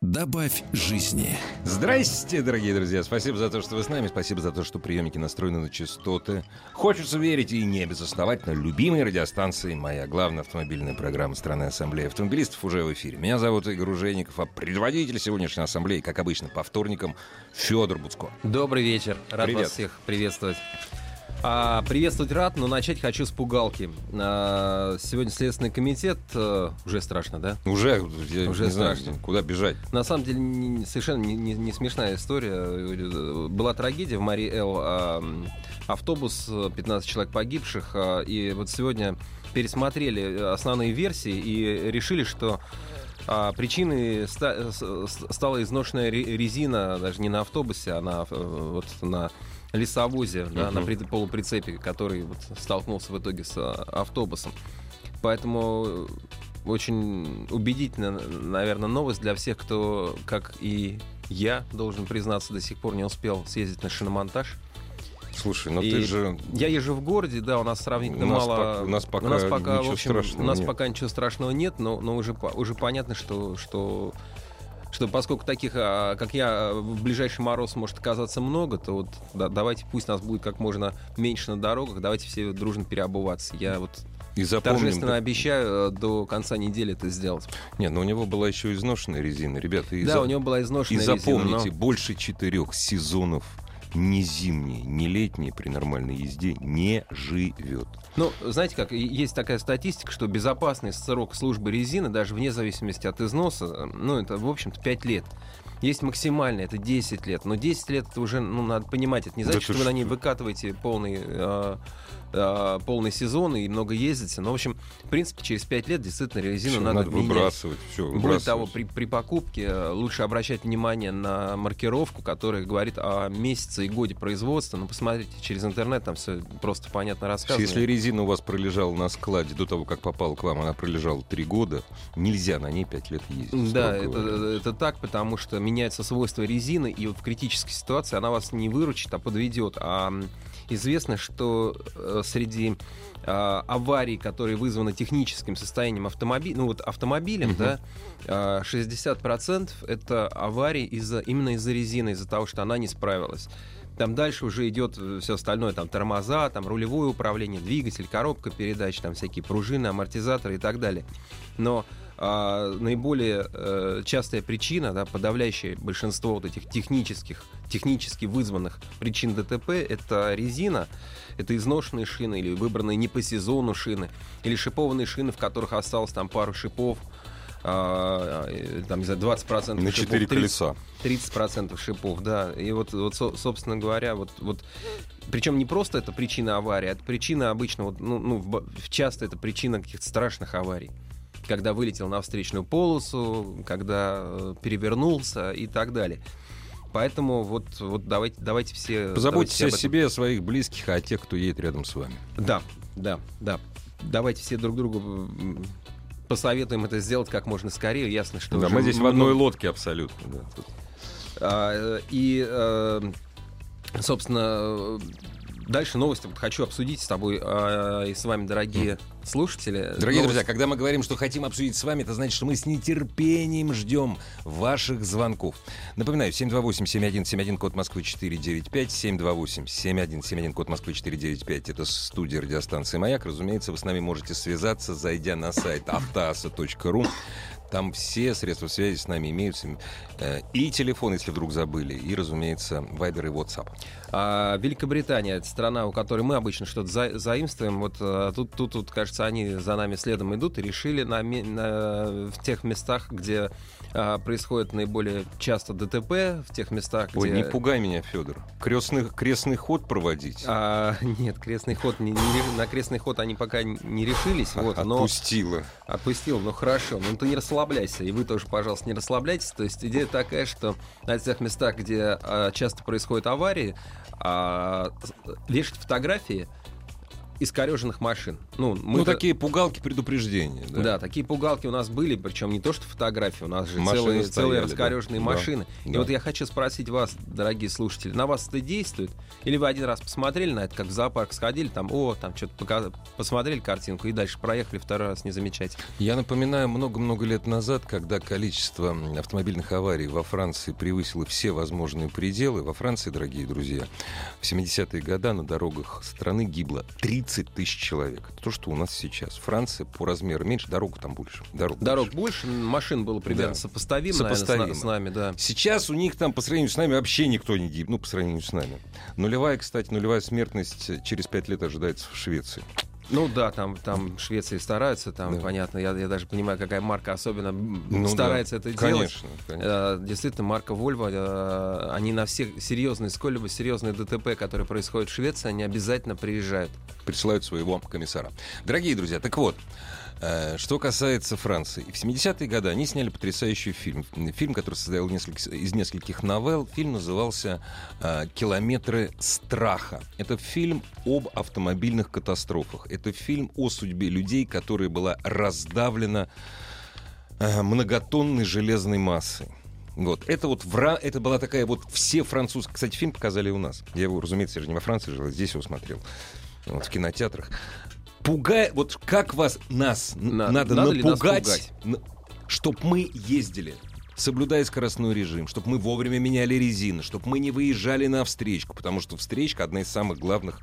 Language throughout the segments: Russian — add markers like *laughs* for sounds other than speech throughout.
Добавь жизни. Здрасте, дорогие друзья. Спасибо за то, что вы с нами. Спасибо за то, что приемники настроены на частоты. Хочется верить и не безосновательно. Любимые радиостанции «Моя главная автомобильная программа страны Ассамблеи автомобилистов» уже в эфире. Меня зовут Игорь Ужеников, а предводитель сегодняшней ассамблеи, как обычно, по вторникам, Федор Буцко. Добрый вечер. Рад Привет. вас всех приветствовать. А, приветствовать рад, но начать хочу с пугалки. А, сегодня Следственный комитет, э, уже страшно, да? Уже, я Уже не знаю, страшно. куда бежать. На самом деле не- совершенно не, не- не смешная история. Была трагедия в Мари Эл. а, Автобус, э, 15 человек погибших. а, И вот сегодня пересмотрели основные версии и решили, что а, причиной ста- стала изношенная ре- резина даже не на автобусе, а на, э, вот, на лесовозе, да, на полуприцепе, который вот столкнулся в итоге с а, автобусом. Поэтому э, очень убедительно, наверное, новость для всех, кто, как и я, должен признаться, до сих пор не успел съездить на шиномонтаж. Слушай, ну И ты же... Я езжу в городе, да, у нас сравнительно У нас мало. пока- у нас пока в ничего общем, страшного у нас нет. пока ничего страшного нет, но, но уже, уже понятно, что, что, что поскольку таких, а, как я, в ближайший мороз может оказаться много, то вот да, давайте пусть нас будет как можно меньше на дорогах, давайте все дружно переобуваться. Я вот И запомним... торжественно да- обещаю э, до конца недели это сделать. Не, но у него была еще изношенная резина. Ребята, и да, за- у него была И изношенная резина, запомните, но- больше четырех сезонов ни зимние, ни летние при нормальной езде не живет. Ну, знаете как, есть такая статистика, что безопасный срок службы резины, даже вне зависимости от износа, э, ну, это, в общем-то, 5 лет. Есть максимальный, это 10 лет. Но 10 лет это уже, ну, надо понимать, это не Да значит, ты что вы на ней выкатываете полный, э, э, полный сезон и много ездите. Но, в общем, в принципе, через 5 лет действительно резину Всё, надо, менять. выбрасывать. Все, Более того, при, при покупке э, лучше обращать внимание на маркировку, которая говорит о месяце и годе производства. Ну, посмотрите через интернет, там все просто понятно рассказано. Если резина у вас пролежала на складе до того, как попала к вам, она пролежала три года, нельзя на ней пять лет ездить. Да, это, это так, потому что меняются свойства резины, и вот в критической ситуации она вас не выручит, а подведет. А известно, что э, среди а, аварий, которые вызваны техническим состоянием автомобиля, ну вот автомобилем, Мгм. да, а, 60% это аварии из-за, именно из-за резины, из-за того, что она не справилась. Там дальше уже идет все остальное, там тормоза, там рулевое управление, двигатель, коробка передач, там всякие пружины, амортизаторы и так далее. Но а, наиболее э, частая причина, да, подавляющее большинство вот этих технических, технически вызванных причин ДТП, это резина, это изношенные шины или выбранные не по сезону шины, или шипованные шины, в которых осталось там пару шипов, а, э, там, не знаю, 20% На шипов, четыре 30 колеса. 30% шипов, да. И вот, вот со- собственно говоря, вот, вот причем не просто это причина аварии, а это причина обычно, вот, ну, ну, в- часто это причина каких-то страшных аварий. Когда вылетел на встречную полосу, когда э, перевернулся и так далее. Поэтому вот, вот давайте, давайте все... Позаботьтесь давайте о себе, о своих близких, а о тех, кто едет рядом с вами. Да, да, да. Давайте все друг другу посоветуем это сделать как можно скорее. Ясно, что Да, мы здесь в много- одной лодке абсолютно. да. Тут А, И, э, собственно, э, дальше новости вот хочу обсудить с тобой а, и с вами, дорогие слушатели. Дорогие Новость- друзья, когда мы говорим, что хотим обсудить с вами, это значит, что мы с нетерпением ждем ваших звонков. Напоминаю, 728-7171, код Москвы 495, 728-7171, код Москвы 495, это студия радиостанции «Маяк». Разумеется, вы с нами можете связаться, зайдя на сайт автоаса.ру. Там все средства связи с нами имеются. Э, И телефон, если вдруг забыли, и, разумеется, Вайбер и WhatsApp. А, Великобритания это страна, у которой мы обычно что-то за- заимствуем. Вот а, тут, тут, тут, кажется, они за нами следом идут и решили на, на- в тех местах, где а, происходит наиболее часто ДТП, в тех местах, где... Ой, не пугай меня, Федор. Крестный, крестный ход проводить. А, *laughs* нет, крестный ход не- не на крестный ход они пока не решились, вот, но Отпустила. отпустил, ну хорошо, ну ты не расслабляйся. расслабляйся. И вы тоже, пожалуйста, не расслабляйтесь. То есть идея такая, что на тех местах, где а, часто происходят аварии, а, вешать фотографии искореженных машин. Ну, мы ну такие пугалки предупреждения. Да? да, такие пугалки у нас были, причем не то что фотографии, у нас же машины целые, стояли, целые раскореженные да. машины. Да. И да. вот я хочу спросить вас, дорогие слушатели, на вас это действует? Или вы один раз посмотрели на это, как в зоопарк сходили, там, о, там что-то показ... посмотрели картинку и дальше проехали, второй раз не замечать? Я напоминаю, много-много лет назад, когда количество автомобильных аварий во Франции превысило все возможные пределы, во Франции, дорогие друзья, в 70-е годы на дорогах страны гибло 30 30 тысяч человек. Это то, что у нас сейчас. Франция по размеру меньше, дорог там больше. Дорог, дорог больше. больше, машин было примерно да. сопоставимо, сопоставимо. Наверное, с, с нами, да. Сейчас у них там по сравнению с нами вообще никто не гиб, ну, по сравнению с нами. Нулевая, кстати, нулевая смертность через 5 лет ожидается в Швеции. Ну да, там, там Швеции стараются, там да. понятно, я, я даже понимаю, какая марка особенно ну, старается да. это конечно, делать. Конечно. Э, действительно, марка Volvo, э, они на все серьезные, сколь-либо серьезные ДТП, которые происходят в Швеции, они обязательно приезжают. Присылают своего комиссара. Дорогие друзья, так вот, что касается Франции. В 70-е годы они сняли потрясающий фильм. Фильм, который состоял из нескольких новелл. Фильм назывался э, «Километры страха». Это фильм об автомобильных катастрофах. Это фильм о судьбе людей, которая была раздавлена э, многотонной железной массой. Вот. Это вот вра... это была такая вот все французские... Кстати, фильм показали у нас. Я его, разумеется, я же не во Франции жил, а здесь его смотрел. Вот, в кинотеатрах пугает, вот как вас, нас, На, надо, надо напугать, чтобы мы ездили соблюдая скоростной режим, чтобы мы вовремя меняли резины, чтобы мы не выезжали на встречку, потому что встречка одна из самых главных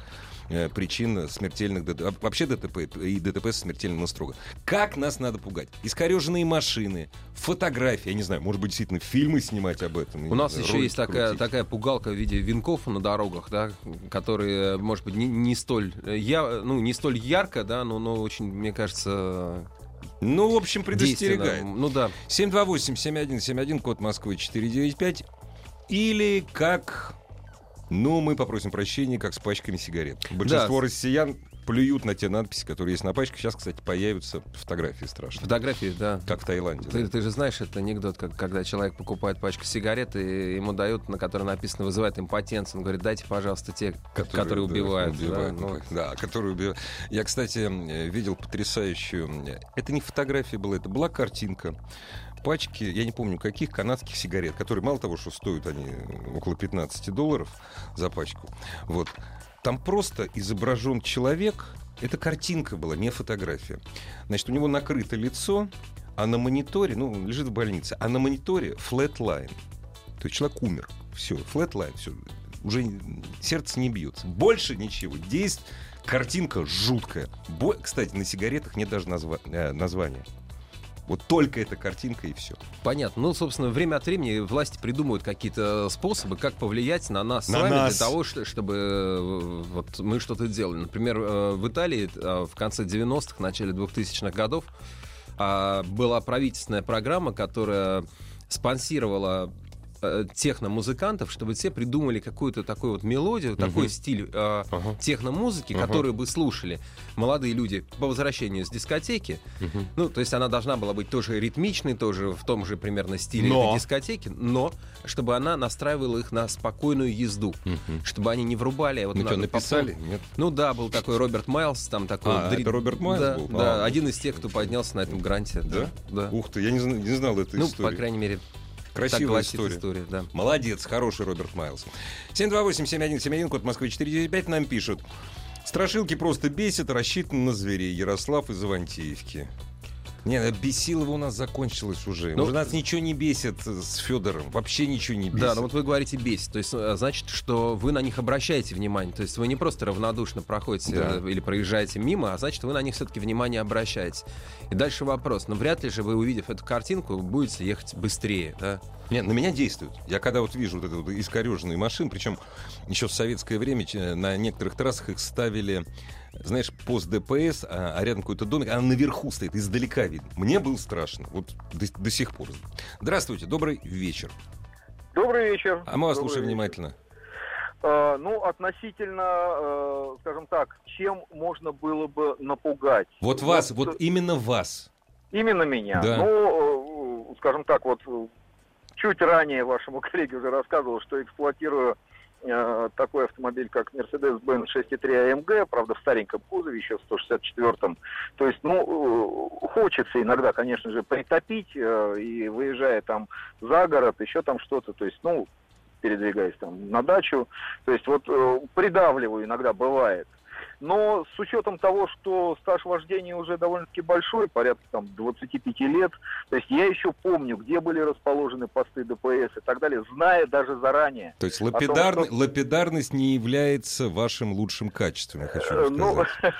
причин смертельных ДТП. А вообще ДТП и ДТП с смертельным настрого. Как нас надо пугать? Искореженные машины, фотографии, я не знаю, может быть, действительно фильмы снимать об этом. У нас знаю, еще есть такая, такая пугалка в виде венков на дорогах, да, которые, может быть, не, не столь я, ну, не столь ярко, да, но, но очень, мне кажется, ну, в общем, предостерегает. Ну да. 728-7171, код Москвы 495. Или как... Ну, мы попросим прощения, как с пачками сигарет. Большинство да. россиян плюют на те надписи, которые есть на пачках. Сейчас, кстати, появятся фотографии страшные. Фотографии, да. Как в Таиланде. Ты, да. ты же знаешь, это анекдот, как, когда человек покупает пачку сигарет, и ему дают, на которой написано «вызывает импотенцию». Он говорит, дайте, пожалуйста, те, которые, которые убивают. Да, убивают да, ну... да, которые убивают. Я, кстати, видел потрясающую... Это не фотография была, это была картинка пачки, я не помню каких, канадских сигарет, которые мало того, что стоят они около 15 долларов за пачку, вот, там просто изображен человек, это картинка была, не фотография. Значит, у него накрыто лицо, а на мониторе, ну, он лежит в больнице, а на мониторе flatline. То есть человек умер. Все, flatline, все. Уже сердце не бьется. Больше ничего. Действие, картинка жуткая. Бо... Кстати, на сигаретах нет даже назва... э, названия. Вот только эта картинка и все. Понятно. Ну, собственно, время от времени власти придумывают какие-то способы, как повлиять на нас на с вами нас. для того, чтобы э, вот, мы что-то делали. Например, э, в Италии э, в конце 90-х, начале 2000-х годов а, была правительственная программа, которая спонсировала э, техномузыкантов, чтобы все придумали какую-то такую вот мелодию, uh-huh. такой стиль э, uh-huh. техномузыки, uh-huh. которую бы слушали молодые люди по возвращению с дискотеки. Uh-huh. Ну, то есть она должна была быть тоже ритмичной, тоже в том же примерно стиле но... этой дискотеки, но чтобы она настраивала их на спокойную езду, uh-huh. чтобы они не врубали. Вот ну что, написали? По... Нет? Ну да, был такой Роберт Майлз, там такой... А, дри... это Роберт Майлз да, был? Да, а, один из тех, кто поднялся на этом гранте. Да? Да. Ух ты, я не, не знал этой ну, истории. Ну, по крайней мере, Красивая история. история да. Молодец, хороший Роберт Майлз. 728-7171, код Москвы 495 нам пишут. Страшилки просто бесят, рассчитаны на зверей. Ярослав из Ивантеевки. Нет, Бесилова у нас закончилось уже. Ну, уже нас ничего не бесит с Федором. Вообще ничего не бесит. Да, но вот вы говорите бесит. То есть, э, значит, что вы на них обращаете внимание. То есть вы не просто равнодушно проходите да. Э, или проезжаете мимо, а значит, вы на них все-таки внимание обращаете. И дальше вопрос. Ну, вряд ли же вы, увидев эту картинку, будете ехать быстрее, да? Нет, на меня действует. Я когда вот вижу вот эту вот искореженные машины, причем еще в советское время на некоторых трассах их ставили знаешь, пост ДПС, а, а рядом какой-то домик, а наверху стоит, издалека видно. Мне было страшно, вот до, до сих пор. Здравствуйте, добрый вечер. Добрый вечер. А мы вас добрый слушаем вечер. внимательно. Uh, ну, относительно, uh, скажем так, чем можно было бы напугать? Вот вас, вот, вот именно вас. Именно меня. Да. Ну, скажем так, вот чуть ранее вашему *laughs* коллеге уже рассказывал, что эксплуатирую э, такой автомобиль, как Mercedes-Benz 6.3 AMG, правда, в стареньком кузове, еще в 164-м. То есть, ну, э, хочется иногда, конечно же, притопить, э, и выезжая там за город, еще там что-то, то есть, ну, передвигаясь там на дачу. То есть вот придавливаю иногда, бывает. Но с учетом того, что стаж вождения уже довольно-таки большой, порядка там 25 лет, то есть я еще помню, где были расположены посты ДПС и так далее, зная даже заранее. То есть лапидар... том, что... лапидарность не является вашим лучшим качеством, я хочу э, ну, сказать.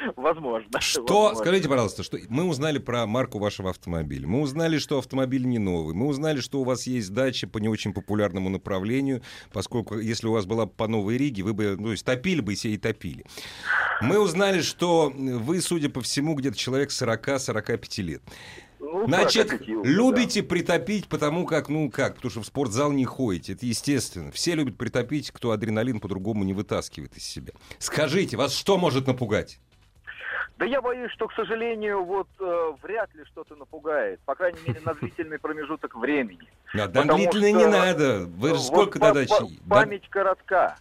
Ну, *laughs* возможно. *laughs* Что, возможно. скажите, пожалуйста, что мы узнали про марку вашего автомобиля, мы узнали, что автомобиль не новый, мы узнали, что у вас есть дача по не очень популярному направлению, поскольку если у вас была по Новой Риге, вы бы, ну, то есть топили бы и топили. Мы узнали, что вы, судя по всему, где-то человек 40-45 лет. Ну, Значит, любите да. притопить, потому как, ну как, потому что в спортзал не ходите, это естественно. Все любят притопить, кто адреналин по-другому не вытаскивает из себя. Скажите, вас что может напугать? Да я боюсь, что, к сожалению, вот э, вряд ли что-то напугает. По крайней мере, на длительный промежуток времени. Да, длительный не надо. Вы же сколько вот до Память коротка.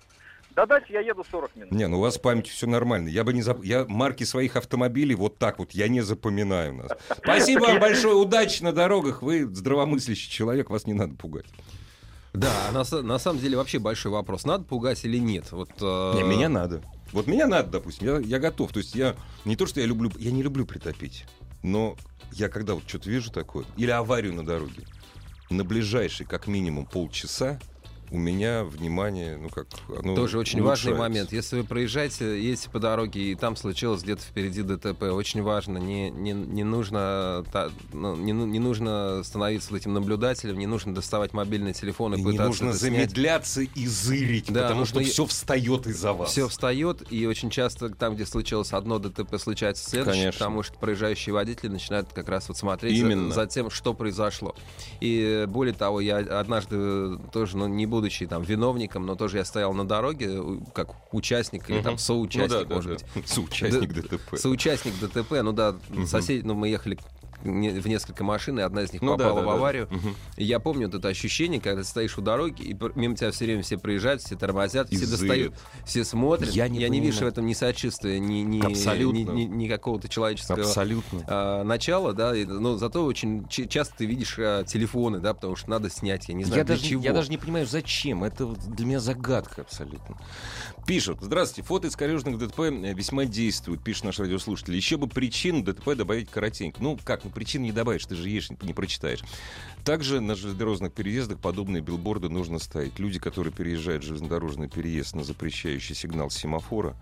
До дачи я еду 40 минут. Не, ну у вас с памятью все нормально. Я бы не зап... Я марки своих автомобилей вот так вот, я не запоминаю нас. Спасибо вам большое, удачи на дорогах. Вы здравомыслящий человек, вас не надо пугать. Да, на, на самом деле вообще большой вопрос. Надо пугать или нет? Вот, э... Не, меня надо. Вот меня надо, допустим, я, я готов. То есть я не то, что я люблю, я не люблю притопить, но я когда вот что-то вижу такое, или аварию на дороге, на ближайшие как минимум полчаса у меня внимание, ну как, оно Тоже очень важный момент. Если вы проезжаете, едете по дороге, и там случилось где-то впереди ДТП, очень важно, не, не, не, нужно, ну, не, не нужно становиться этим наблюдателем, не нужно доставать мобильный телефон и, и пытаться Не нужно замедляться снять. и зырить, да, потому что все встает из-за вас. Все встает, и очень часто там, где случилось одно ДТП, случается следующее, Конечно. потому что проезжающие водители начинают как раз вот смотреть Именно. За, за тем, что произошло. И более того, я однажды тоже, ну, не буду будучи там виновником, но тоже я стоял на дороге как участник или там соучастник, ну, может быть. *laughs* Соучастник ДТП. Соучастник ДТП, ну да, соседи, ну мы ехали в несколько машин, и одна из них ну, попала да, да, в аварию. Да. Угу. И я помню вот это ощущение, когда ты стоишь у дороги, и мимо тебя все время все проезжают, все тормозят, и все достают, все смотрят. Я не, я не вижу в этом ни сочувствия, ни, ни, ни, ни, ни какого-то человеческого Абсолютно. А, начала, да, и, но зато очень часто ты видишь а, телефоны, да, потому что надо снять, я не знаю, я для даже, чего. Я даже не понимаю, зачем, это для меня загадка абсолютно. Пишут, здравствуйте, фото искореженных ДТП э, весьма действует, пишет наш радиослушатель. Еще бы причин ДТП добавить коротенько. Ну, как, ну причин не добавишь, ты же ешь, не прочитаешь. Также на железнодорожных переездах подобные билборды нужно ставить. Люди, которые переезжают железнодорожный переезд на запрещающий сигнал семафора,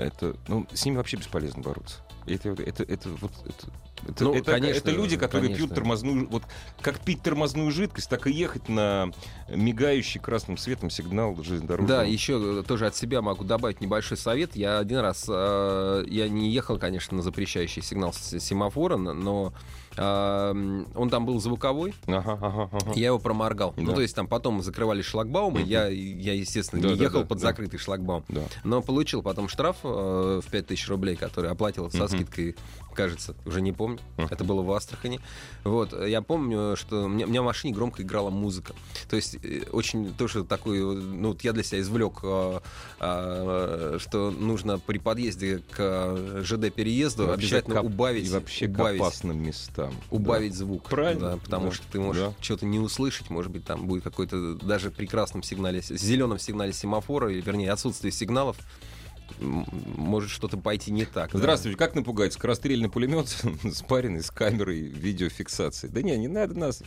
это, ну, с ними вообще бесполезно бороться. Это, это, это, вот, это, это, ну, это, конечно, это люди, которые конечно. пьют тормозную... Вот как пить тормозную жидкость, так и ехать на мигающий красным светом сигнал железнодорожного. Да, еще тоже от себя могу добавить небольшой совет. Я один раз... Э, я не ехал, конечно, на запрещающий сигнал семафора, но он там был звуковой, ага, ага, ага. я его проморгал. Ну, да. Ну, то есть там потом закрывали шлагбаумы, я, я, естественно, да, не да, ехал да, под да. закрытый шлагбаум, да. но получил потом штраф э, в 5000 рублей, который оплатил со скидкой кажется, уже не помню. Это было в Астрахани. Вот, я помню, что у меня, у меня в машине громко играла музыка. То есть э, очень тоже такой, ну вот я для себя извлек, а, а, что нужно при подъезде к ЖД переезду обязательно к, убавить, и вообще убавить, к опасным местам, убавить да. звук, правильно, да, потому да. что ты можешь да. что-то не услышать, может быть там будет какой-то даже при красном сигнале, зеленом сигнале семафора или вернее отсутствие сигналов может что-то пойти не так. Здравствуйте, да? как напугать? Скорострельный пулемет, *laughs* спаренный с камерой видеофиксации. Да не, не надо нас.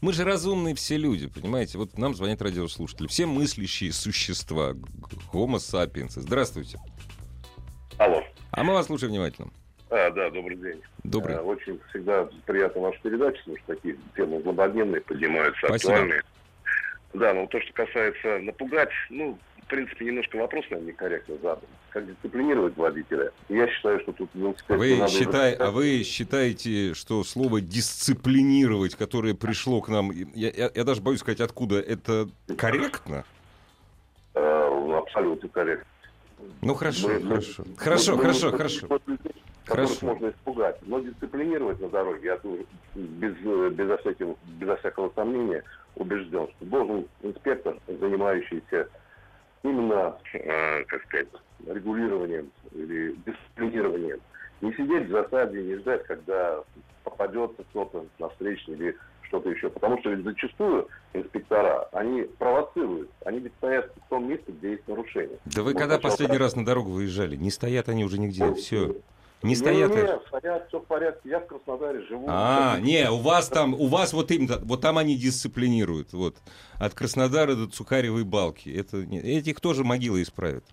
Мы же разумные все люди, понимаете? Вот нам звонят радиослушатели. Все мыслящие существа. Homo sapiens. Здравствуйте. Алло. А мы вас слушаем внимательно. А, да, добрый день. Добрый. А, очень всегда приятно ваша передача, потому что такие темы злободневные поднимаются, Спасибо. актуальные. Да, но то, что касается напугать, ну, в принципе, немножко вопрос, наверное, некорректно задан. Как дисциплинировать водителя? Я считаю, что тут велосипед... Вы, надо считай, а вы считаете, что слово «дисциплинировать», которое пришло к нам, я, я, я даже боюсь сказать, откуда, это корректно? Э, абсолютно корректно. Ну, хорошо, мы, хорошо. Мы, хорошо, мы, хорошо, мы, хорошо. Которых можно испугать. Но дисциплинировать на дороге, я тут без, безо, всякого, безо всякого сомнения убежден, что должен инспектор, занимающийся именно, э, как сказать, регулированием или дисциплинированием, не сидеть в засаде, не ждать, когда попадется кто-то на встрече или что-то еще. Потому что ведь зачастую инспектора, они провоцируют. Они ведь стоят в том месте, где есть нарушение. Да вы вот когда последний раз на дорогу выезжали? Не стоят они уже нигде, все. Не стоят. Не, не, стоят, все в порядке. Я в Краснодаре живу. А, не, у вас там, у вас вот им, вот там они дисциплинируют, вот. От Краснодара до Цукаревой балки. Это, этих тоже могилы исправят.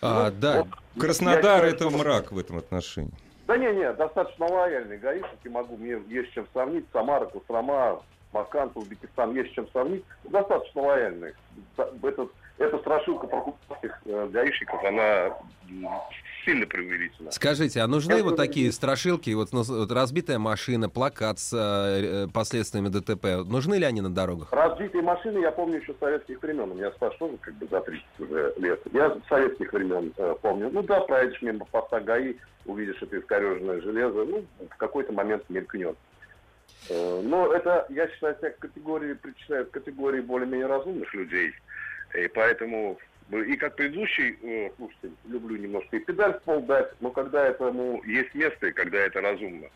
А, ну, да, вот, Краснодар это мрак в этом отношении. Да не, не, достаточно лояльный гаишники, могу, мне есть чем сравнить. Самара, Кострома, Макан, Узбекистан, есть чем сравнить. Достаточно лояльный. Этот, эта страшилка прокупских э, гаишников, она сильно преувеличена. Скажите, а нужны Я вот такие страшилки, вот, вот разбитая машина, плакат с э, э последствиями ДТП, нужны ли они на дорогах? Разбитые машины я помню еще с советских времен, у меня стаж тоже как бы за 30 уже лет. Я с советских времен э, помню. Ну да, проедешь мимо поста ГАИ, увидишь это искореженное железо, ну, в какой-то момент мелькнет. Э, но это, я считаю, себя категории, причисляют к категории более-менее разумных людей. И поэтому и как предыдущий э, слушатель, люблю немножко и педаль в пол дать, но когда этому есть место и когда это разумно.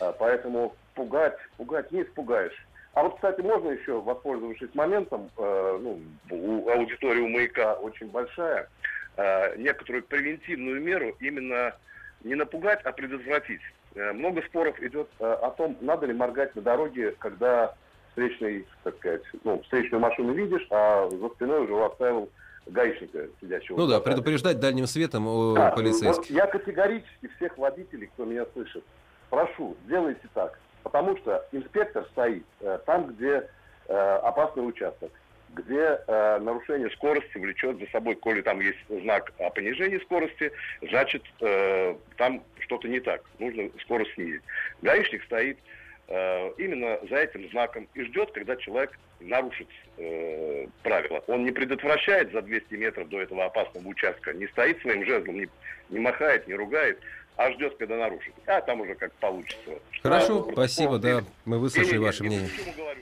А, поэтому пугать, пугать не испугаешь. А вот, кстати, можно еще, воспользовавшись моментом, э, ну, у аудитории у маяка очень большая, э, некоторую превентивную меру именно не напугать, а предотвратить. Э, много споров идет э, о том, надо ли моргать на дороге, когда встречный, так сказать, ну, встречную машину видишь, а за спиной уже оставил гаишника, сидящего. Ну да, предупреждать дальним светом у да, полицейских. Вот я категорически всех водителей, кто меня слышит, прошу, сделайте так. Потому что инспектор стоит э, там, где э, опасный участок, где э, нарушение скорости влечет за собой, коли там есть знак о понижении скорости, значит, э, там что-то не так, нужно скорость снизить. Гаишник стоит именно за этим знаком и ждет, когда человек нарушит э, правила. Он не предотвращает за 200 метров до этого опасного участка, не стоит своим жезлом, не, не махает, не ругает, а ждет, когда нарушит. А там уже как получится. Хорошо, Что, спасибо, да, мы выслушали ваше мнение. Говорю,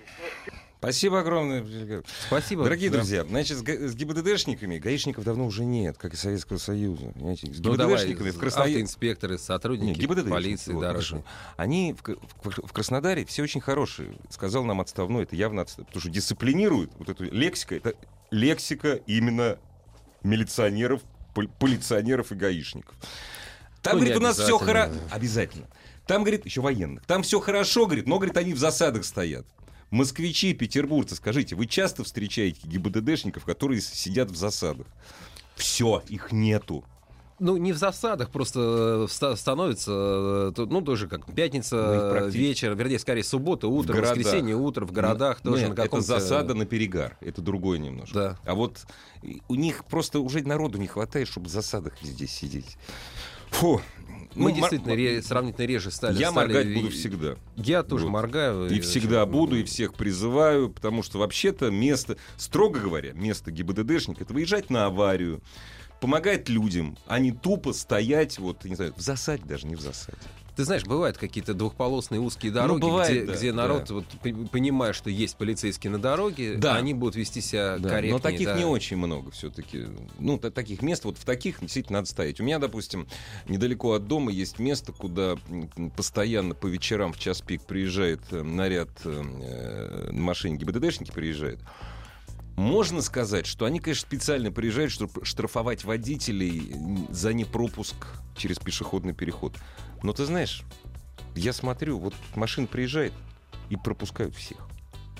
Спасибо огромное. Спасибо. Дорогие да. друзья, значит, с ГИБДДшниками гаишников давно уже нет, как и Советского Союза. Понимаете? С ну, ГИБДДшниками в Краснодаре... Автоинспекторы, сотрудники нет, полиции, вот, дорожные. Они в, в, в Краснодаре все очень хорошие. Сказал нам отставной, это явно отставной. Потому что дисциплинируют вот эту лексика. Это лексика именно милиционеров, полиционеров и гаишников. Там, ну, говорит, у нас все хорошо. Обязательно. Там, говорит, еще военных. Там все хорошо, говорит, но, говорит, они в засадах стоят. Москвичи, петербуржцы, скажите, вы часто встречаете ГИБДДшников, которые сидят в засадах? Все, их нету. Ну, не в засадах, просто э, становится, э, ну, тоже как пятница ну, вечер, вернее, скорее суббота, утро, воскресенье, утро в городах ну, тоже нет, на Это засада на перегар, это другое немножко. Да. А вот у них просто уже народу не хватает, чтобы в засадах везде сидеть. Фу, мы ну, действительно мор... ре... сравнительно реже стали. Я стали... моргать буду всегда. Я тоже вот. моргаю. И, и всегда очень... буду, и всех призываю, потому что вообще-то место, строго говоря, место ГИБДДшника это выезжать на аварию, помогать людям, а не тупо стоять, вот, не знаю, в засаде даже, не в засаде. Ты знаешь, бывают какие-то двухполосные узкие ну, дороги, ну, бывает, где, да, где народ, да. вот, понимая, что есть полицейские на дороге, да. они будут вести себя да, корректнее. Но таких да. не очень много все-таки. Ну, таких мест, вот в таких действительно надо стоять. У меня, допустим, недалеко от дома есть место, куда постоянно по вечерам в час пик приезжает э, наряд э, на машине ГИБДДшники приезжают. Можно сказать, что они, конечно, специально приезжают, чтобы штрафовать водителей за непропуск через пешеходный переход. Но ты знаешь, я смотрю, вот машина приезжает и пропускают всех.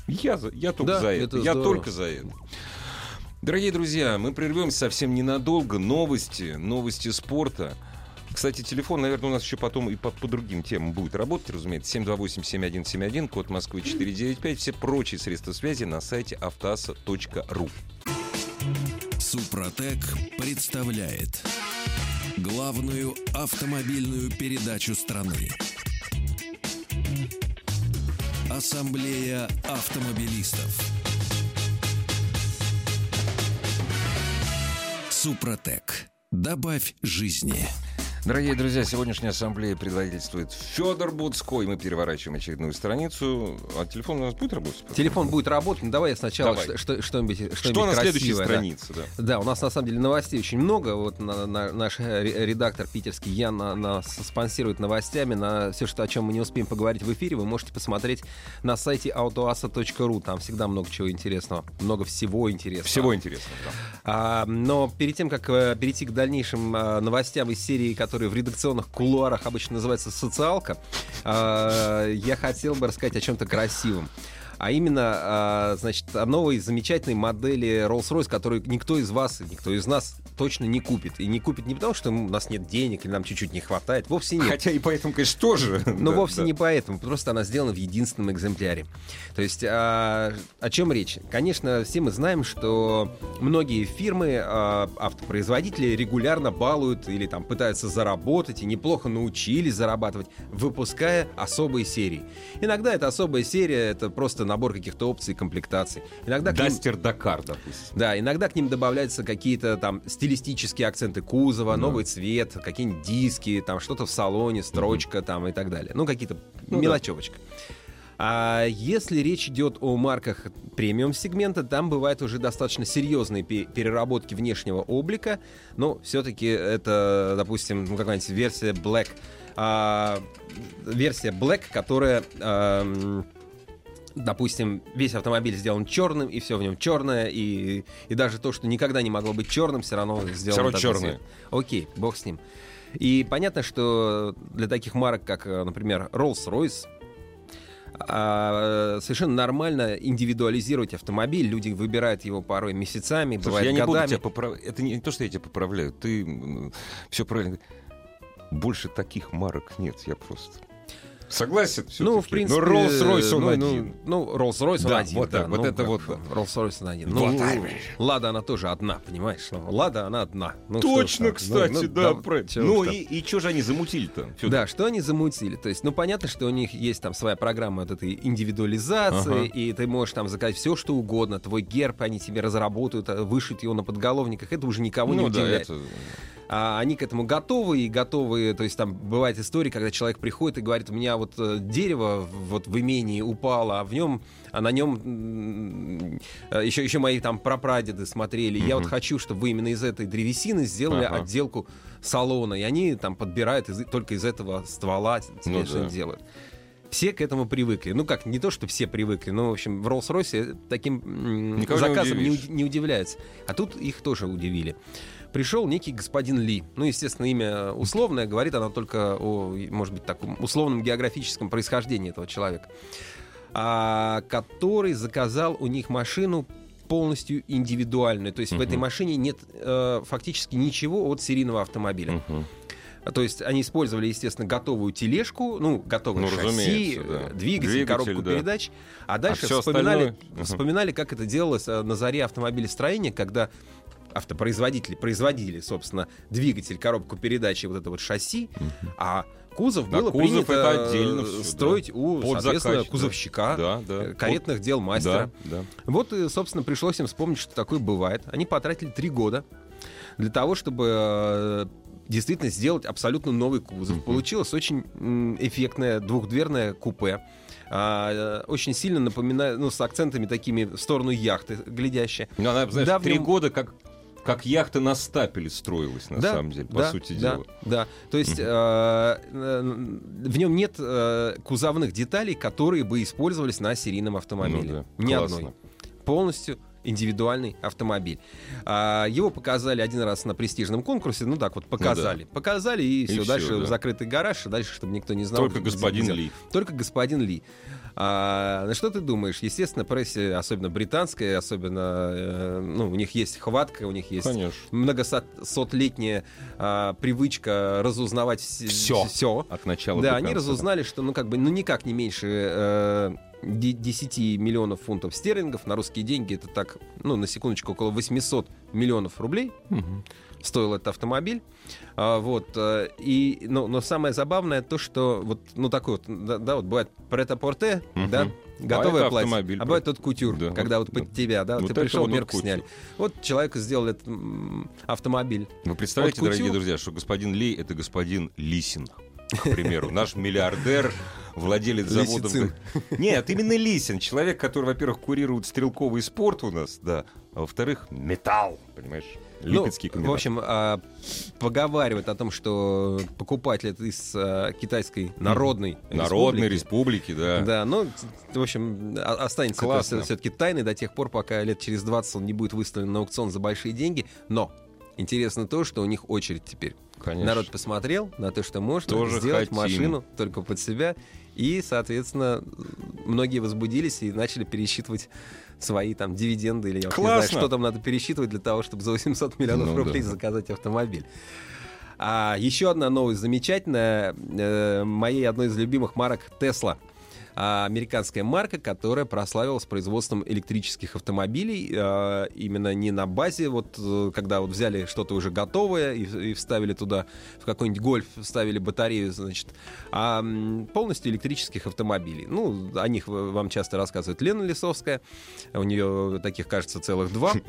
Я, за, я только да, за это. это я только за это. Дорогие друзья, мы прервемся совсем ненадолго. Новости, новости спорта. Кстати, телефон, наверное, у нас еще потом и по, по другим темам будет работать, разумеется. 728-7171, код Москвы 495. Все прочие средства связи на сайте автоаса.ру. Супротек представляет главную автомобильную передачу страны. Ассамблея автомобилистов. Супротек. Добавь жизни. Дорогие друзья, сегодняшняя ассамблея предводительствует Федор Буцкой. Мы переворачиваем очередную страницу. А телефон у нас будет работать? Телефон будет работать, но давай я сначала Давай. что- что-нибудь что Что на следующей странице? Да. Да, у нас на самом деле новостей очень много. Вот на- на- наш ре- редактор питерский Ян на- нас спонсирует новостями. На все, что, о чем мы не успеем поговорить в эфире, вы можете посмотреть на сайте autoasa.ru. Там всегда много чего интересного. Много всего интересного. Всего интересного. да. А, но перед тем, как э, перейти к дальнейшим э, новостям из серии, которые в редакционных кулуарах обычно называется «Социалка», э, я хотел бы рассказать о чем-то красивом. А именно, э, значит, о новой замечательной модели Rolls-Royce, которую никто из вас, никто из нас точно не купит. И не купит не потому, что у нас нет денег или нам чуть-чуть не хватает. Вовсе нет. Хотя и поэтому, конечно, тоже. *laughs* Но Да, вовсе да. не поэтому, просто она сделана в единственном экземпляре. То есть а, о чем речь? Конечно, все мы знаем, что многие фирмы, а, автопроизводители регулярно балуют или там пытаются заработать и неплохо научились зарабатывать, выпуская особые серии. Иногда эта особая серия это просто набор каких-то опций комплектаций. Иногда к ним- Дастер Дакар, допустим. да, иногда к ним добавляются какие-то там стилистические акценты кузова, новый цвет, какие-нибудь диски, там что-то в салоне, строчка там и так далее. Ну, какие-то Ну да. мелочевочка. А если речь идет о марках премиум сегмента, там бывают уже достаточно серьезные пе- переработки внешнего облика, но все-таки это, допустим, ну, какая-нибудь версия Black, а, версия Black, которая ам, допустим, весь автомобиль сделан черным, и все в нем черное, и, и даже то, что никогда не могло быть черным, все равно сделано равно такой чёрное. цвет. Окей, бог с ним. И понятно, что для таких марок, как, э, например, Rolls-Royce, а, совершенно нормально индивидуализировать автомобиль. Люди выбирают его порой месяцами, Слушай, бывает я не буду годами. тебя поправлять. Это не то, что я тебя поправляю. Ты все правильно. Больше таких марок нет. Я просто согласен. Ну, в всё-таки. принципе... Но Rolls-Royce он ну, один. Ну, ну, Rolls-Royce он Да, один. вот да, вот ну, это вот. Rolls-Royce он один. Вот Ну, так. Лада, она тоже одна, понимаешь? Ну, Лада, она одна. Ну, Точно, что там, кстати, ну, ну, да, да, чё Ну и, и что же они замутили-то? Да, что они замутили? То есть, ну, понятно, что у них есть там своя программа вот этой индивидуализации, Ага. и ты можешь там заказать все, что угодно. Твой герб, они тебе разработают, а, вышьют его на подголовниках. Это уже никого не Ну да, удивляет. это... А они к этому готовы и готовы, то есть там бывает история, когда человек приходит и говорит, у меня вот э, дерево вот в имении упало, а в нем, а на нем еще еще мои там прапрадеды смотрели, я вот хочу, чтобы вы именно из этой древесины сделали Ага. отделку салона, и они там подбирают из- только из этого ствола Ну да. делают. Все к этому привыкли. Ну как, не то, что все привыкли, но, в общем, в Роллс-Ройсе таким Никого не заказом не, удивишь. уди- не удивляются. А тут их тоже удивили. Пришел некий господин Ли. Ну, естественно, имя условное, говорит оно только о, может быть, таком условном географическом происхождении этого человека. А, который заказал у них машину полностью индивидуальную. То есть в этой машине нет э, фактически ничего от серийного автомобиля. А, То есть они использовали, естественно, готовую тележку, ну, готовое Ну, шасси, да. э, двигатель, Двигатель, коробку да. передач. А дальше всё вспоминали, остальное? Вспоминали, как это делалось э, на заре автомобилестроения, когда автопроизводители производили, собственно, двигатель, коробку передач и вот это вот шасси, а кузов Да, было кузов принято это отдельно э, всё, да. строить у, Под соответственно, заказ, да. кузовщика, Да, да. э, каретных дел мастера. Да, да. Вот, и, собственно, пришлось им вспомнить, что такое бывает. Они потратили три года для того, чтобы э, действительно сделать абсолютно новый кузов. Мгм. Получилось очень эффектное двухдверное купе. А, э, очень сильно напоминает, ну, с акцентами такими в сторону яхты глядящие. Ну, она, знаешь, Да, в три года как, как яхта на стапеле строилась, на Да, самом деле, по да, сути да, дела. Да, то есть э, в нем нет э, кузовных деталей, которые бы использовались на серийном автомобиле. Ну Ни одной. Полностью индивидуальный автомобиль. А, его показали один раз на престижном конкурсе, ну так вот показали, показали и, И все всё, дальше да. в закрытый гараж, и дальше чтобы никто не знал. Только где- господин где- Ли. Только господин Ли. А, на что ты думаешь? Естественно, прессе, особенно британская, особенно, э, ну, у них есть хватка, у них есть Конечно. многосотлетняя а, привычка разузнавать Всё. все. От начала Да, они разузнали, что ну как бы ну никак не меньше э, 10 миллионов фунтов стерлингов. На русские деньги это так, ну, на секундочку, около 800 миллионов рублей. Стоил этот автомобиль. А, вот. э, И, но, но самое забавное то, что вот, ну, такой вот, да, да, вот бывает прет-а-порте, Мгм. да, готовое это платье. автомобиль. А бывает тот кутюр, Да, когда вот, вот, под да. тебя, да, Вот ты пришел, вот мерку сняли. Вот человеку сделали этот автомобиль. Вы представляете, Вот дорогие друзья, что господин Ли — это господин Лисин, к примеру. Наш миллиардер, владелец завода... в Лисицин. Г- Нет, именно Лисин. Человек, который, во-первых, курирует стрелковый спорт у нас, да, а во-вторых, металл, понимаешь? Липецкий ну, в общем, а, поговаривают о том, что покупатель это из а, китайской народной Народной республики. республики, да. Да, ну, в общем, о- останется Классно. все-таки тайной до тех пор, пока лет через 20 он не будет выставлен на аукцион за большие деньги. Но интересно то, что у них очередь теперь. Конечно. Народ посмотрел на то, что можно Тоже сделать хотим. машину только под себя. И, соответственно, многие возбудились и начали пересчитывать свои там дивиденды или я не знаю, что там надо пересчитывать для того, чтобы за 800 миллионов Ну рублей да. заказать автомобиль. А еще одна новость замечательная. Э, моей одной из любимых марок Tesla. А, американская марка, которая прославилась производством электрических автомобилей а, именно не на базе, вот э, когда вот взяли что-то уже готовое и, и вставили туда в какой-нибудь гольф, вставили батарею, значит, а полностью электрических автомобилей. Ну, о них вам часто рассказывает Лена Лисовская, у нее таких, кажется, целых два. *laughs*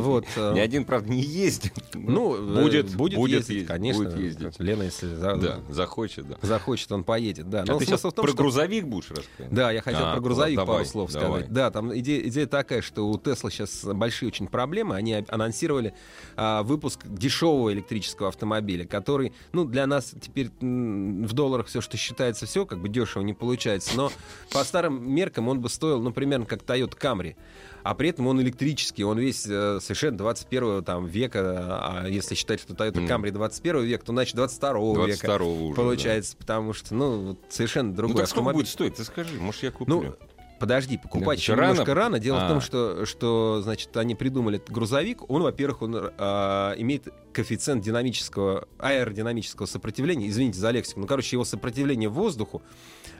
Вот. э, Ни один, правда, не ездит. ну, э, будет, будет, будет ездить, ездить, конечно. будет ездить. Лена, если Да, захочет, да. захочет, он поедет, да. А Но ты сейчас в том, про что- грузовик будешь рассказывать? Да, я хотел А, про грузовик давай, пару слов давай. сказать. Да, там идея, идея такая, что у Тесла сейчас большие очень проблемы. Они анонсировали а, выпуск дешевого электрического автомобиля, который, ну, для нас теперь в долларах все, что считается, все как бы дешево не получается. Но по старым меркам он бы стоил, ну, примерно как Toyota Camry. А при этом он электрический, он весь э, совершенно 21 там, века. А если считать, что Toyota. Camry 21 века, то значит 22 века. 22 уже, Получается, потому что, ну, совершенно да. другой Ну так сколько автомобиль. будет стоить? Ты скажи, может, я куплю. Ну, подожди, покупать Да, еще еще немножко рано? рано. Дело А. в том, что, что, значит, они придумали этот грузовик. Он, во-первых, он а, имеет коэффициент динамического, аэродинамического сопротивления. Извините за лексику. Ну, короче, его сопротивление воздуху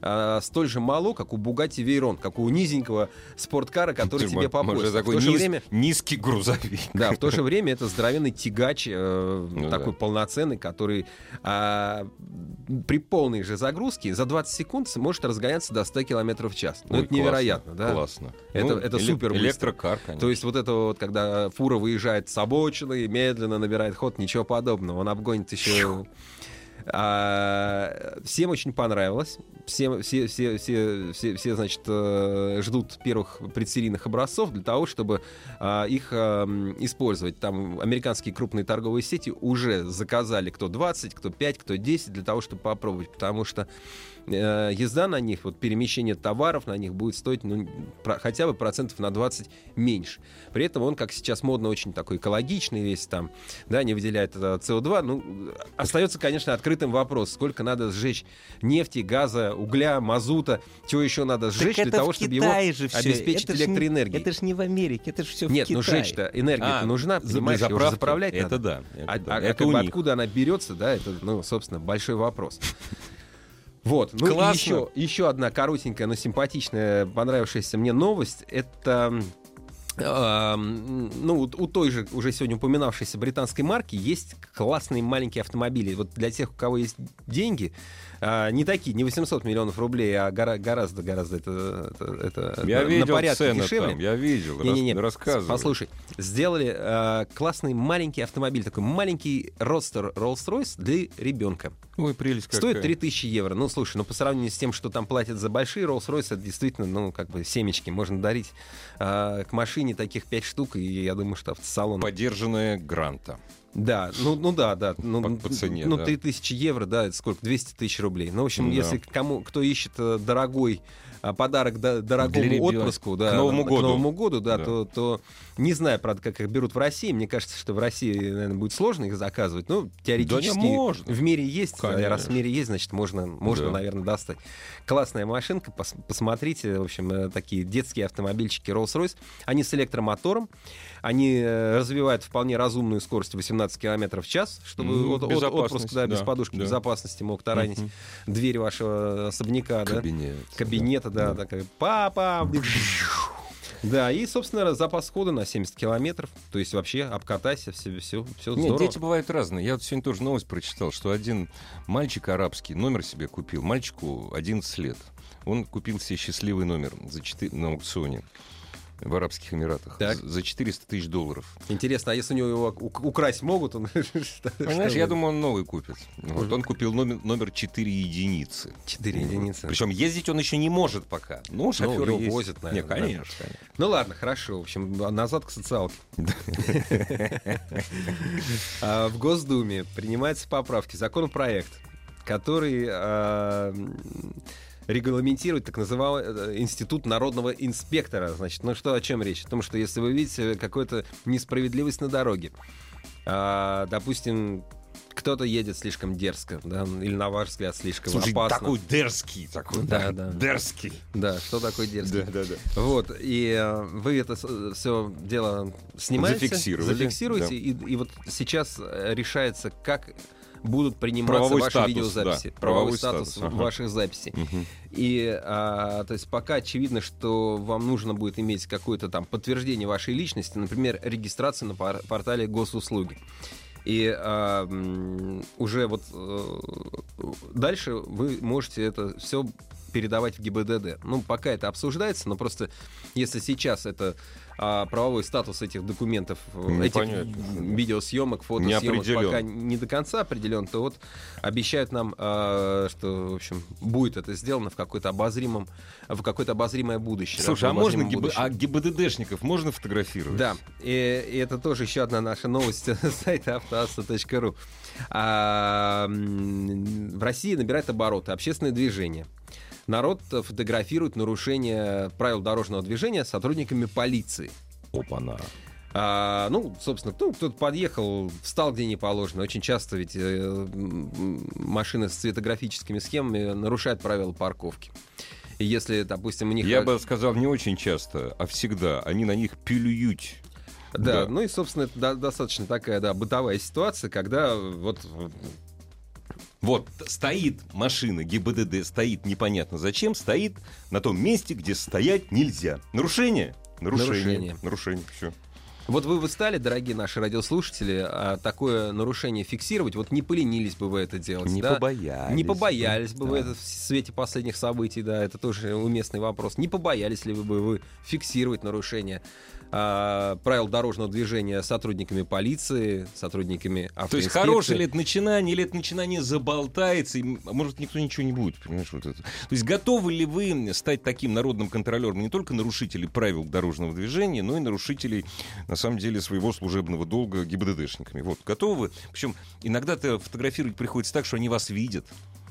а, столь же мало, как у Bugatti Veyron, как у низенького спорткара, который Ты, тебе может, попустит. В такой то же низ- время... низкий грузовик. Да, в то же время это здоровенный тягач, э, Ну такой да. полноценный, который а, при полной же загрузке за 20 секунд может разгоняться до 100 км в час. Ну, Ой, это классно, невероятно, да? Классно. Это- Ну, это эле- супер быстро. Электрокар, конечно. То есть вот это вот, когда фура выезжает с обочины, медленно набирает ход, ничего подобного. Он обгонит еще... А, всем очень понравилось. Всем, все, все, все, все, все, значит, э, ждут первых предсерийных образцов для того, чтобы а, их а, использовать. Там американские крупные торговые сети уже заказали кто 20, кто 5, кто 10 для того, чтобы попробовать. Потому что э, езда на них, вот перемещение товаров на них будет стоить ну, про- хотя бы процентов на 20 меньше. При этом он, как сейчас модно, очень такой экологичный весь там, да, не выделяет э, СО2. Ну, остается, конечно, открытым вопрос, сколько надо сжечь нефти, газа, угля, мазута, чего еще надо сжечь для того, чтобы его обеспечить электроэнергией. Это ж не в Америке, это же все Нет, в ну Китае. сжечь-то энергия А, нужна, понимаешь, же заправки? заправлять Это надо. да. Это, А, да. а Это как у бы них. откуда она берется, да, это, ну, собственно, большой вопрос. Вот. Ну, и Классно. еще, еще одна коротенькая, но симпатичная, понравившаяся мне новость. Это ну, вот у той же уже сегодня упоминавшейся британской марки есть классные маленькие автомобили. Вот для тех, у кого есть деньги, а, не такие, не 800 миллионов рублей, а гора- гораздо, гораздо это, это, это Я на видел порядок цены дешевле. там, я видел. Не-не-не, рас- рассказывай. послушай, сделали э, классный маленький автомобиль, такой маленький родстер Rolls-Royce для ребенка. Ой, прелесть какая. Стоит 3000 евро. Ну, слушай, ну по сравнению с тем, что там платят за большие Rolls-Royce, это действительно, ну, как бы семечки. Можно дарить э, к машине таких 5 штук, и я думаю, что автосалон... Поддержанная гранта. Да, ну, ну да, да. Ну, По- по цене, ну да. 3000 евро, да, это сколько? 200 тысяч рублей. Ну, в общем, Да. если кому, кто ищет э, дорогой а, подарок да, дорогому отпрыску, да, К Новому году. Новому году, да, Да. То, то не знаю, правда, как их берут в России. Мне кажется, что в России, наверное, будет сложно их заказывать. Ну, теоретически Да можно. в мире есть. а Конечно. Раз в мире есть, значит, можно, можно Да. наверное, достать. Классная машинка, пос- посмотрите, в общем, э, такие детские автомобильчики Rolls-Royce. Они с электромотором, они э, развивают вполне разумную скорость 17 км в час, чтобы Ну, от, от- отпуск да, без да, подушки да. безопасности мог таранить Мгм. дверь вашего особняка, да? Кабинет. кабинета, да, такая папа. Да, и, собственно, запас хода на 70 километров. То есть вообще обкатайся, все, все, все Нет, здорово. дети бывают разные. Я вот сегодня тоже новость прочитал, что один мальчик арабский номер себе купил. Мальчику 11 лет. Он купил себе счастливый номер за 4, на аукционе в Арабских Эмиратах Так. за за 400 тысяч долларов. Интересно, а если у него его ук- украсть могут, он... *laughs* Понимаешь, я думаю, он новый купит. Вот он купил номер, номер 4 единицы. 4 единицы. Причем ездить он еще не может пока. Ну, шофер его есть. возят, наверное, Не, да. конечно, конечно. Ну ладно, хорошо. В общем, назад к социалке. *laughs* А, В Госдуме принимаются поправки. Законопроект, который м, регламентирует так называемый э, институт народного инспектора. Значит, ну что, о чем речь? О том, что если вы видите какую-то несправедливость на дороге, а, допустим, кто-то едет слишком дерзко, да, или на ваш взгляд слишком Слушай, опасно. такой дерзкий, такой, Да, да, да. дерзкий. Да, что такое дерзкий? да, да. Вот, и э, вы это все дело снимаете, Зафиксировали, зафиксируете, да. и, и вот сейчас э, решается, как будут приниматься Правовой ваши статус, видеозаписи, да, правовой правовой статус, ага. ваших записей. Мгм. И, а, то есть, пока очевидно, что вам нужно будет иметь какое-то там подтверждение вашей личности, например, регистрацию на пор- портале госуслуги. И а, уже вот э, дальше вы можете это все передавать в ГИБДД. Ну, пока это обсуждается, но просто если сейчас это а, правовой статус этих документов, э, этих Непонятно. видеосъемок, Не фотосъемок определен. пока не до конца определен, то вот обещают нам, а, что, в общем, будет это сделано в какой-то обозримом, в какое-то обозримое будущее. Слушай, а можно ГИБ... а ГИБДДшников можно фотографировать? Да, и, и это тоже еще одна наша новость *laughs* с сайта автоасса.ру. А, в России набирает обороты общественное движение. Народ фотографирует нарушение правил дорожного движения сотрудниками полиции. Опа-на. А, ну, собственно, кто, кто-то подъехал, встал где не положено. Очень часто ведь э, машины с цветографическими схемами нарушают правила парковки. И если, допустим, у них... Я бы сказал не очень часто, а всегда. Они на них плюют. Да, Да. ну и, собственно, это до- достаточно такая, да, бытовая ситуация, когда вот... Вот стоит машина ГИБДД, стоит непонятно зачем, стоит на том месте, где стоять нельзя. Нарушение? Нарушение. Нарушение. Нарушение. Все. Вот вы бы стали, дорогие наши радиослушатели, а, такое нарушение фиксировать, вот не поленились бы вы это делать, Не да? побоялись. Не побоялись бы вы Да. это в свете последних событий, да, это тоже уместный вопрос. Не побоялись ли вы бы вы фиксировать нарушение а, правил дорожного движения сотрудниками полиции, сотрудниками То есть автоинспекции? хорошее ли это начинание, или это начинание заболтается, и, может, никто ничего не будет, понимаешь, вот это. То есть готовы ли вы стать таким народным контролером не только нарушителей правил дорожного движения, но и нарушителей, на самом деле, своего служебного долга ГИБДДшниками? Вот, готовы вы? Причем иногда-то фотографировать приходится так, что они вас видят.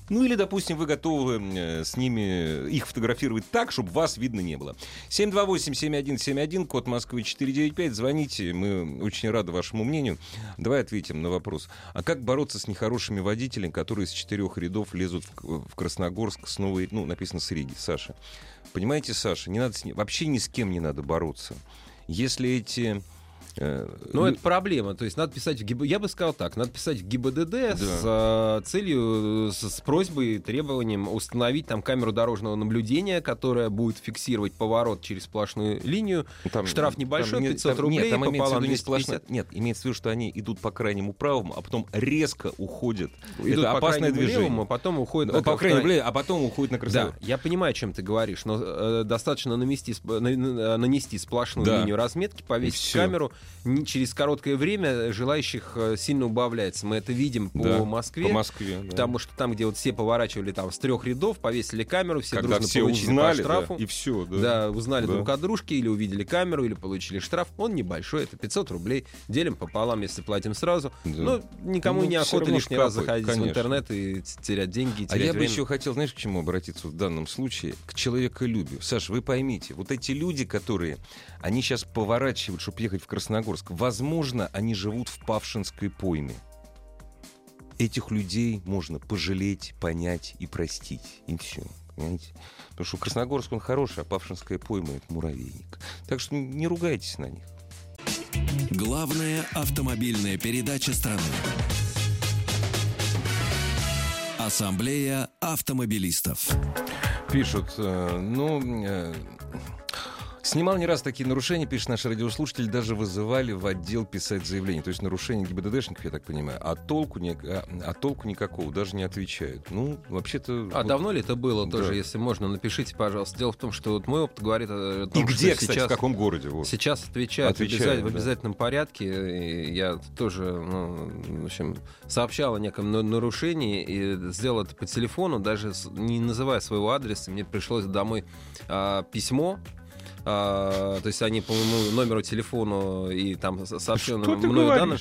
Ну или, допустим, вы готовы э, с ними их фотографировать так, чтобы вас видно не было. 728-7171, код Москвы 495. Звоните, мы очень рады вашему мнению. Давай ответим на вопрос. А как бороться с нехорошими водителями, которые с четырех рядов лезут К- в Красногорск с новой, ну, написано с Риги, Саша? Понимаете, Саша, не надо с ним, вообще ни с кем не надо бороться. Если эти... э, Ну, это проблема. То есть надо писать в ГИБ... Я бы сказал так, надо писать в ГИБДД Да. с э, целью, с, с просьбой, требованием установить там камеру дорожного наблюдения, которая будет фиксировать поворот через сплошную линию. Там- Штраф небольшой, там не- 500 там- рублей, Нет, там имеется в виду не 250. сплошная... Нет, имеется в виду, что они идут по крайнему правому, а потом резко уходят. Идут Это по опасное крайнему движение. левому, а потом уходят... Ну, по край- крайней мере, а потом уходит на Да, красавец. я понимаю, о чем ты говоришь, но э, достаточно намести, сп- на- на- нанести сплошную Да. линию разметки, повесить камеру. Через короткое время желающих э, сильно убавляется. Мы это видим по Да, Москве. По Москве. да. Потому что там, где вот все поворачивали там с трех рядов, повесили камеру, все Когда дружно все получили узнали, по штрафу. да, и все, да. Да, узнали Да. друг от дружки, или увидели камеру, или получили штраф. Он небольшой, это 500 рублей. Делим пополам, если платим сразу. Да. Ну, никому Ну, не охота лишний раз капает, заходить в конечно. интернет и терять деньги, и А терять я бы еще хотел, знаешь, к чему обратиться в данном случае? К человеколюбию. Саша, вы поймите, вот эти люди, которые, они сейчас поворачивают, чтобы ехать в Красногорск, возможно, они живут в Павшинской пойме. Этих людей можно пожалеть, понять и простить. И все. Понимаете? Потому что Красногорск, он хороший, а Павшинская пойма — это муравейник. Так что не ругайтесь на них. Главная автомобильная передача страны. Ассамблея автомобилистов. Пишут, э, ну, э, Снимал не раз такие нарушения, пишет наш радиослушатель, даже вызывали в отдел писать заявление. То есть нарушение ГИБДДшников, я так понимаю, а толку, не, а, а толку никакого, даже не отвечают. Ну, вообще-то... А вот, давно ли это было да. тоже, если можно, напишите, пожалуйста. Дело в том, что вот мой опыт говорит о том, И где, кстати, сейчас, в каком городе? Вот. Сейчас отвечают, отвечают обязательно, да. в обязательном порядке. И я тоже, ну, в общем, сообщал о неком нарушении и сделал это по телефону, даже не называя своего адреса. Мне пришлось домой а, письмо а, то есть они по моему номеру телефона и там сообщенным мною данным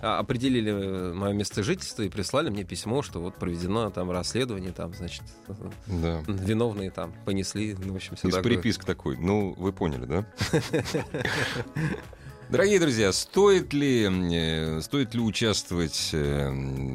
а, определили мое место жительства и прислали мне письмо, что вот проведено там расследование, там, значит, да. виновные там понесли, ну, в общем, все Из такое. приписка такой, ну, вы поняли, да? *laughs* Дорогие друзья, стоит ли, э, стоит ли участвовать, э,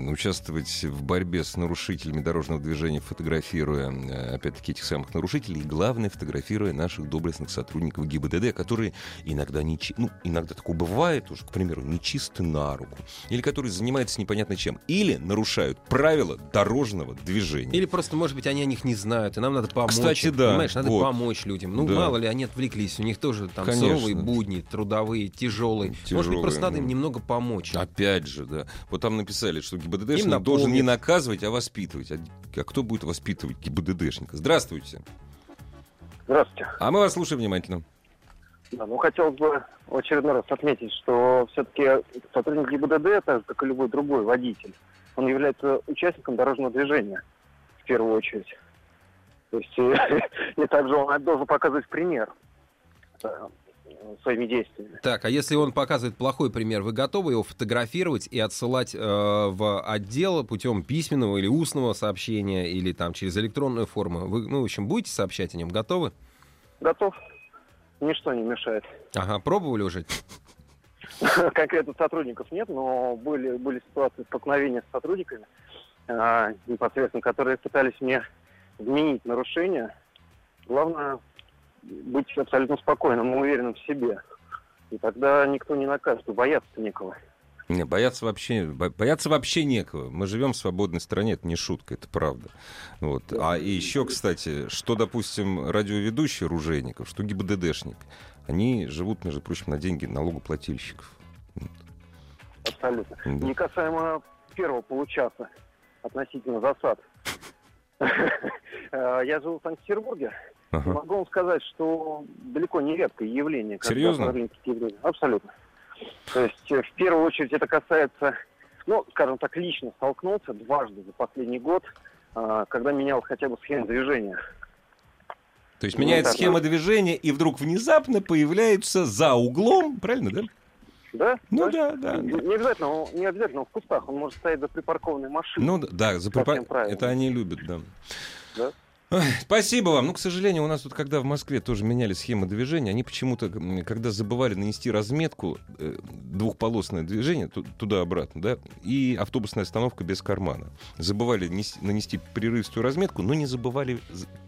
участвовать в борьбе с нарушителями дорожного движения, фотографируя, э, опять-таки, этих самых нарушителей, и главное, фотографируя наших доблестных сотрудников ГИБДД, которые иногда, не, ну, иногда такое бывает уже, к примеру, нечисты на руку, или которые занимаются непонятно чем, или нарушают правила дорожного движения. Или просто, может быть, они о них не знают, и нам надо помочь. Кстати, да. Понимаешь, надо вот. помочь людям. Ну, да. мало ли, они отвлеклись, у них тоже там Конечно. суровые будни, трудовые, тяжелый. Тяжелый, Может быть, просто надо им ну. немного помочь. Опять же, да. Вот там написали, что ГИБДДшник должен не наказывать, а воспитывать. А, а кто будет воспитывать ГИБДДшника? Здравствуйте. Здравствуйте. А мы вас слушаем внимательно. Да, ну, хотелось бы в очередной раз отметить, что все-таки сотрудник ГИБДД, так же, как и любой другой водитель, он является участником дорожного движения, в первую очередь. То есть, э, *laughs* и также он должен показывать пример своими действиями. Так, а если он показывает плохой пример, вы готовы его фотографировать и отсылать э, в отдел путем письменного или устного сообщения, или там через электронную форму? Вы, ну, в общем, будете сообщать о нем? Готовы? Готов. Ничто не мешает. Ага, пробовали уже? *laughs* Конкретно сотрудников нет, но были, были ситуации столкновения с сотрудниками, э, непосредственно, которые пытались мне вменить нарушение. Главное быть абсолютно спокойным и уверенным в себе. И тогда никто не накажет, и бояться некого. Не, бояться вообще, бо- бояться вообще некого. Мы живем в свободной стране, это не шутка, это правда. Вот. А и еще, кстати, что, допустим, радиоведущий Ружейников, что ГИБДДшник, они живут, между прочим, на деньги налогоплательщиков. Абсолютно. Да. Не касаемо первого получаса относительно засад. *laughs* Я живу в Санкт-Петербурге. Ага. Могу вам сказать, что далеко не редкое явление. Серьезно? Абсолютно. То есть, э, в первую очередь, это касается, ну, скажем так, лично столкнулся дважды за последний год, а, когда менялась хотя бы схема движения. То есть меняется да, схема движения, и вдруг внезапно появляются за углом, правильно, да? Да? Ну да, да. Не не обязательно, не обязательно в кустах, он может стоять за припаркованной машиной. Ну да, да, за Совсем припа- правильно. это они любят, да. Да. Ой, спасибо вам. Ну, к сожалению, у нас тут, когда в Москве тоже меняли схемы движения, они почему-то, когда забывали нанести разметку, э, двухполосное движение ту- туда-обратно, да, и автобусная остановка без кармана. Забывали нес- нанести прерывистую разметку, но не забывали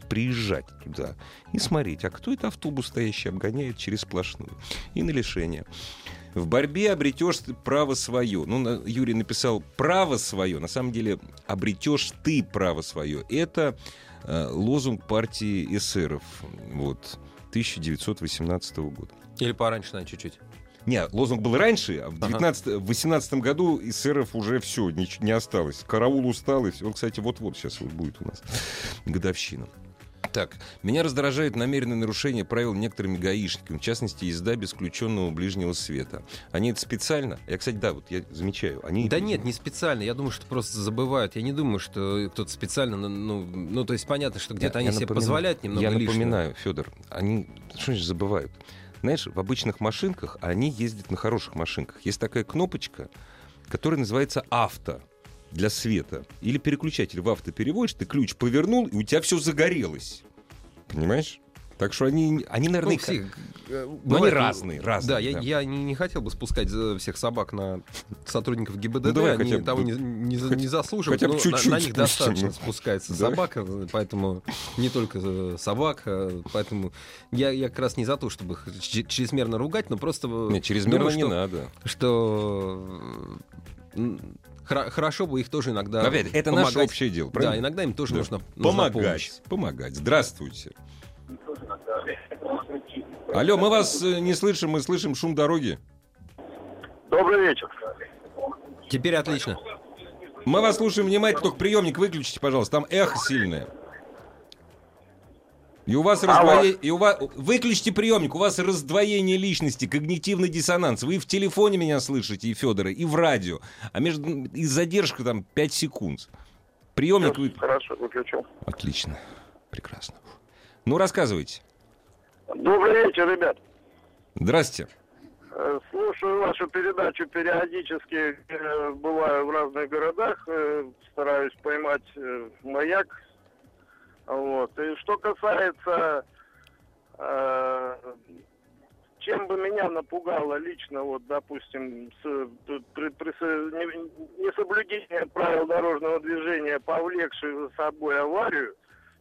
приезжать туда и смотреть, а кто это автобус стоящий обгоняет через сплошную. И на лишение. В борьбе обретешь ты право свое. Ну, Юрий написал право свое. На самом деле обретешь ты право свое. Это лозунг партии эсеров. Вот. 1918 года. Или пораньше, наверное, чуть-чуть. Не, лозунг был раньше, а в Ага. 19, в 18 году эсеров уже все, нич- не осталось. Караул устал, и. Он, кстати, вот-вот сейчас вот будет у нас годовщина. Так, меня раздражает намеренное нарушение правил некоторыми гаишниками, в частности, езда без включенного ближнего света. Они это специально? Я, кстати, да, вот я замечаю. Они... Да нет, не специально. Я думаю, что просто забывают. Я не думаю, что кто-то специально, ну, ну, то есть понятно, что где-то Я- они я себе напоминаю- позволяют немного Я лишнего. напоминаю, Федор, они что значит забывают? Знаешь, в обычных машинках они ездят на хороших машинках. Есть такая кнопочка, которая называется авто для света. Или переключатель в авто переводишь, ты ключ повернул, и у тебя все загорелось. Понимаешь? Так что они, они наверное, Ну, все, э, но они бывает, разные, разные. Да, я, я не, не хотел бы спускать э, всех собак на сотрудников ГИБДД, Ну, давай они хотя бы того не, не, за- не заслуживают, хотя бы но чуть-чуть на, на них спустим, достаточно ну. спускается Да. собак, э, поэтому не только э, собак, э, поэтому я, я как раз не за то, чтобы их чрезмерно ругать, но просто э, Нет, чрезмерно думаю, не что, надо. что э, хра- хорошо бы их тоже иногда Но опять, это наше помогать. общее дело, Да, правильно? иногда им тоже Да. нужно, нужна помощь. Помогать, помогать. Здравствуйте. Алло, мы вас э, не слышим, мы слышим шум дороги. Добрый вечер. Теперь отлично. Мы вас слушаем внимательно, только приемник выключите, пожалуйста, там эхо сильное. И у вас раздвоение... И у вас... Выключите приемник, у вас раздвоение личности, когнитивный диссонанс. Вы в телефоне меня слышите, и Федора, и в радио. А между... И задержка там 5 секунд. Приемник... вы- Хорошо, выключил. Отлично. Прекрасно. Ну, рассказывайте. Добрый вечер, ребят. Здрасте. Э, Слушаю вашу передачу периодически, э, бываю в разных городах, э, стараюсь поймать маяк. Вот. И что касается, э, чем бы меня напугало лично, вот, допустим, с, при, при со- не- несоблюдение правил дорожного движения, повлекшее за собой аварию,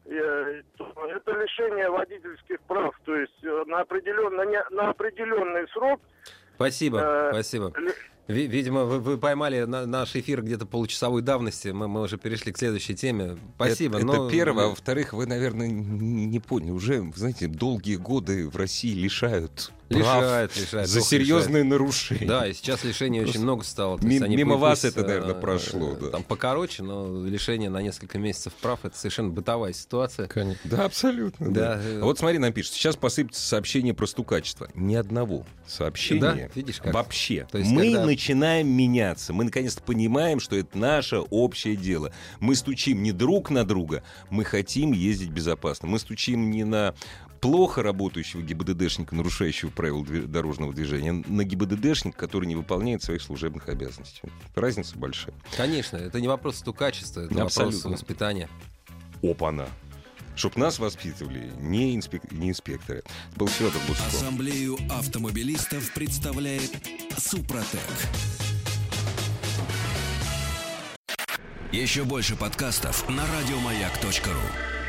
э, то это лишение водительских прав, то есть э, на определенный, на определенный срок Спасибо, Э, спасибо. ли- Видимо, вы, вы поймали на- наш эфир где-то получасовой давности. Мы, мы уже перешли к следующей теме. Спасибо. Это, но- это первое. А во-вторых, вы, наверное, не, поняли. Уже, знаете, долгие годы в России лишают прав Лишает, лишает. за серьезные нарушения. лишает. Да, и сейчас лишений очень много стало. То Ми- есть мимо вас это, наверное, э, прошло, э, да. Там покороче, но лишение на несколько месяцев прав это совершенно бытовая ситуация. Да, абсолютно. Да, Да. э, А Вот смотри, нам пишет, сейчас посыпется сообщение про стукачество. Ни одного сообщения. Да, видишь как. Вообще. То есть, мы когда- начинаем меняться. Мы наконец-то понимаем, что это наше общее дело. Мы стучим не друг на друга, мы хотим ездить безопасно. Мы стучим не на плохо работающего ГИБДДшника, нарушающего правила дорожного движения, на ГИБДДшника, который не выполняет своих служебных обязанностей. Разница большая. Конечно, это не вопрос стукачества, это вопрос Абсолютно. воспитания. Опа-на. Чтоб нас воспитывали не, инспек- не инспекторы. Это был Федор Бусков. Ассамблею автомобилистов представляет Супротек. Еще больше подкастов на радиомаяк.ру.